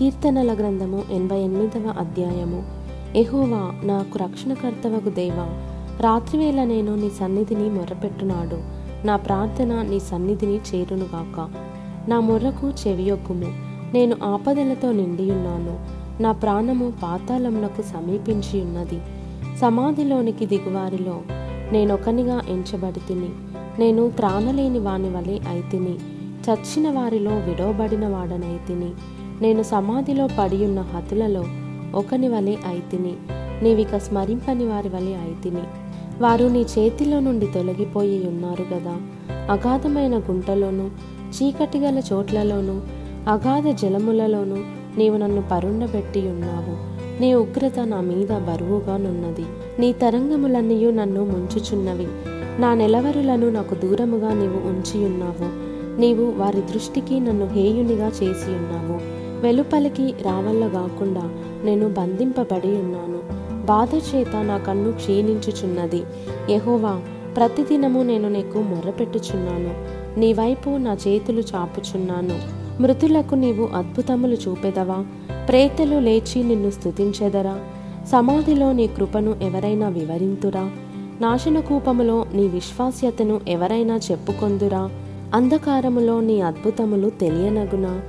కీర్తనల గ్రంథము ఎనభై ఎనిమిదవ అధ్యాయము. ఎహోవా నాకు రక్షణకర్తవకు దేవా రాత్రివేళ నేను నీ సన్నిధిని మొర్రపెట్టునాడు నా ప్రార్థన నీ సన్నిధిని చేరునుగాక. నా మొర్రకు చెవియొగ్గుము. నేను ఆపదలతో నిండియున్నాను. నా ప్రాణము పాతాళమునకు సమీపించి ఉన్నది సమాధిలోనికి దిగువారిలో నేనొకనిగా ఎంచబడి తిని నేను త్రాణలేని వాని వలె అయితిని. చచ్చిన వారిలో విడవబడిన వాడనైతిని. నేను సమాధిలో పడియున్న హతులలో ఒకని వలె అయితిని. నీవిక స్మరింపని వారి వలె అయితిని. వారు నీ చేతిలో నుండి తొలగిపోయి ఉన్నారు గదా. అగాధమైన గుంటలోను చీకటి గల చోట్లలోను అగాధ జలములలోను నీవు నన్ను పరుండబెట్టి ఉన్నావు. నీ ఉగ్రత నా మీద బరువుగా నున్నది. నీ తరంగములన్నీయు నన్ను ముంచుచున్నవి. నా నెలవరులను నాకు దూరముగా నీవు ఉంచి ఉన్నావు నీవు వారి దృష్టికి నన్ను హేయునిగా చేసి ఉన్నావు వెలుపలికి రావల్ల కాకుండా నేను బంధింపబడి ఉన్నాను. బాధ చేత నా కన్ను క్షీణించుచున్నది. యహోవా ప్రతిదినము నేను నీకు మొర్రపెట్టుచున్నాను నీ వైపు నా చేతులు చాపుచున్నాను. మృతులకు నీవు అద్భుతములు చూపెదవా? ప్రేతలు లేచి నిన్ను స్థుతించెదరా సమాధిలో నీ కృపను ఎవరైనా వివరింతురా? నాశనకూపములో నీ విశ్వాస్యతను ఎవరైనా చెప్పుకొందురా? అంధకారములో నీ అద్భుతములు తెలియనగునా?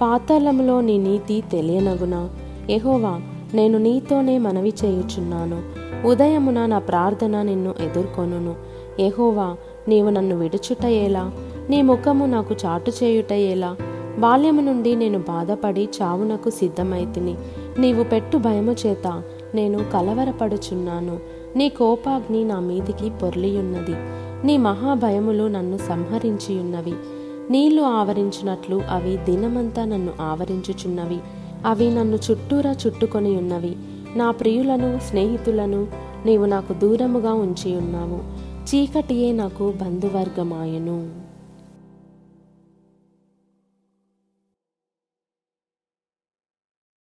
పాతాళములో నీ నీతి తెలియనగునా? ఎహోవా నేను నీతోనే మనవి చేయుచున్నాను. ఉదయమున నా ప్రార్థన నిన్ను ఎదుర్కొనును. ఎహోవా నీవు నన్ను విడుచుట ఎలా? నీ ముఖము నాకు చాటు చేయుట ఎలా? బాల్యము నుండి నేను బాధపడి చావునకు సిద్ధమైతిని. నీవు పెట్టు భయము చేత నేను కలవరపడుచున్నాను. నీ కోపాగ్ని నా మీదికి పొర్లియున్నది. నీ మహాభయములు నన్ను సంహరించియున్నవి. నీళ్ళు ఆవరించినట్లు అవి దినమంతా నన్ను ఆవరించుచున్నవి. అవి నన్ను చుట్టూరా చుట్టుకొని ఉన్నవి. నా ప్రియులను స్నేహితులను నీవు నాకు దూరముగా ఉంచి ఉన్నావు చీకటియే నాకు బంధువర్గమాయను.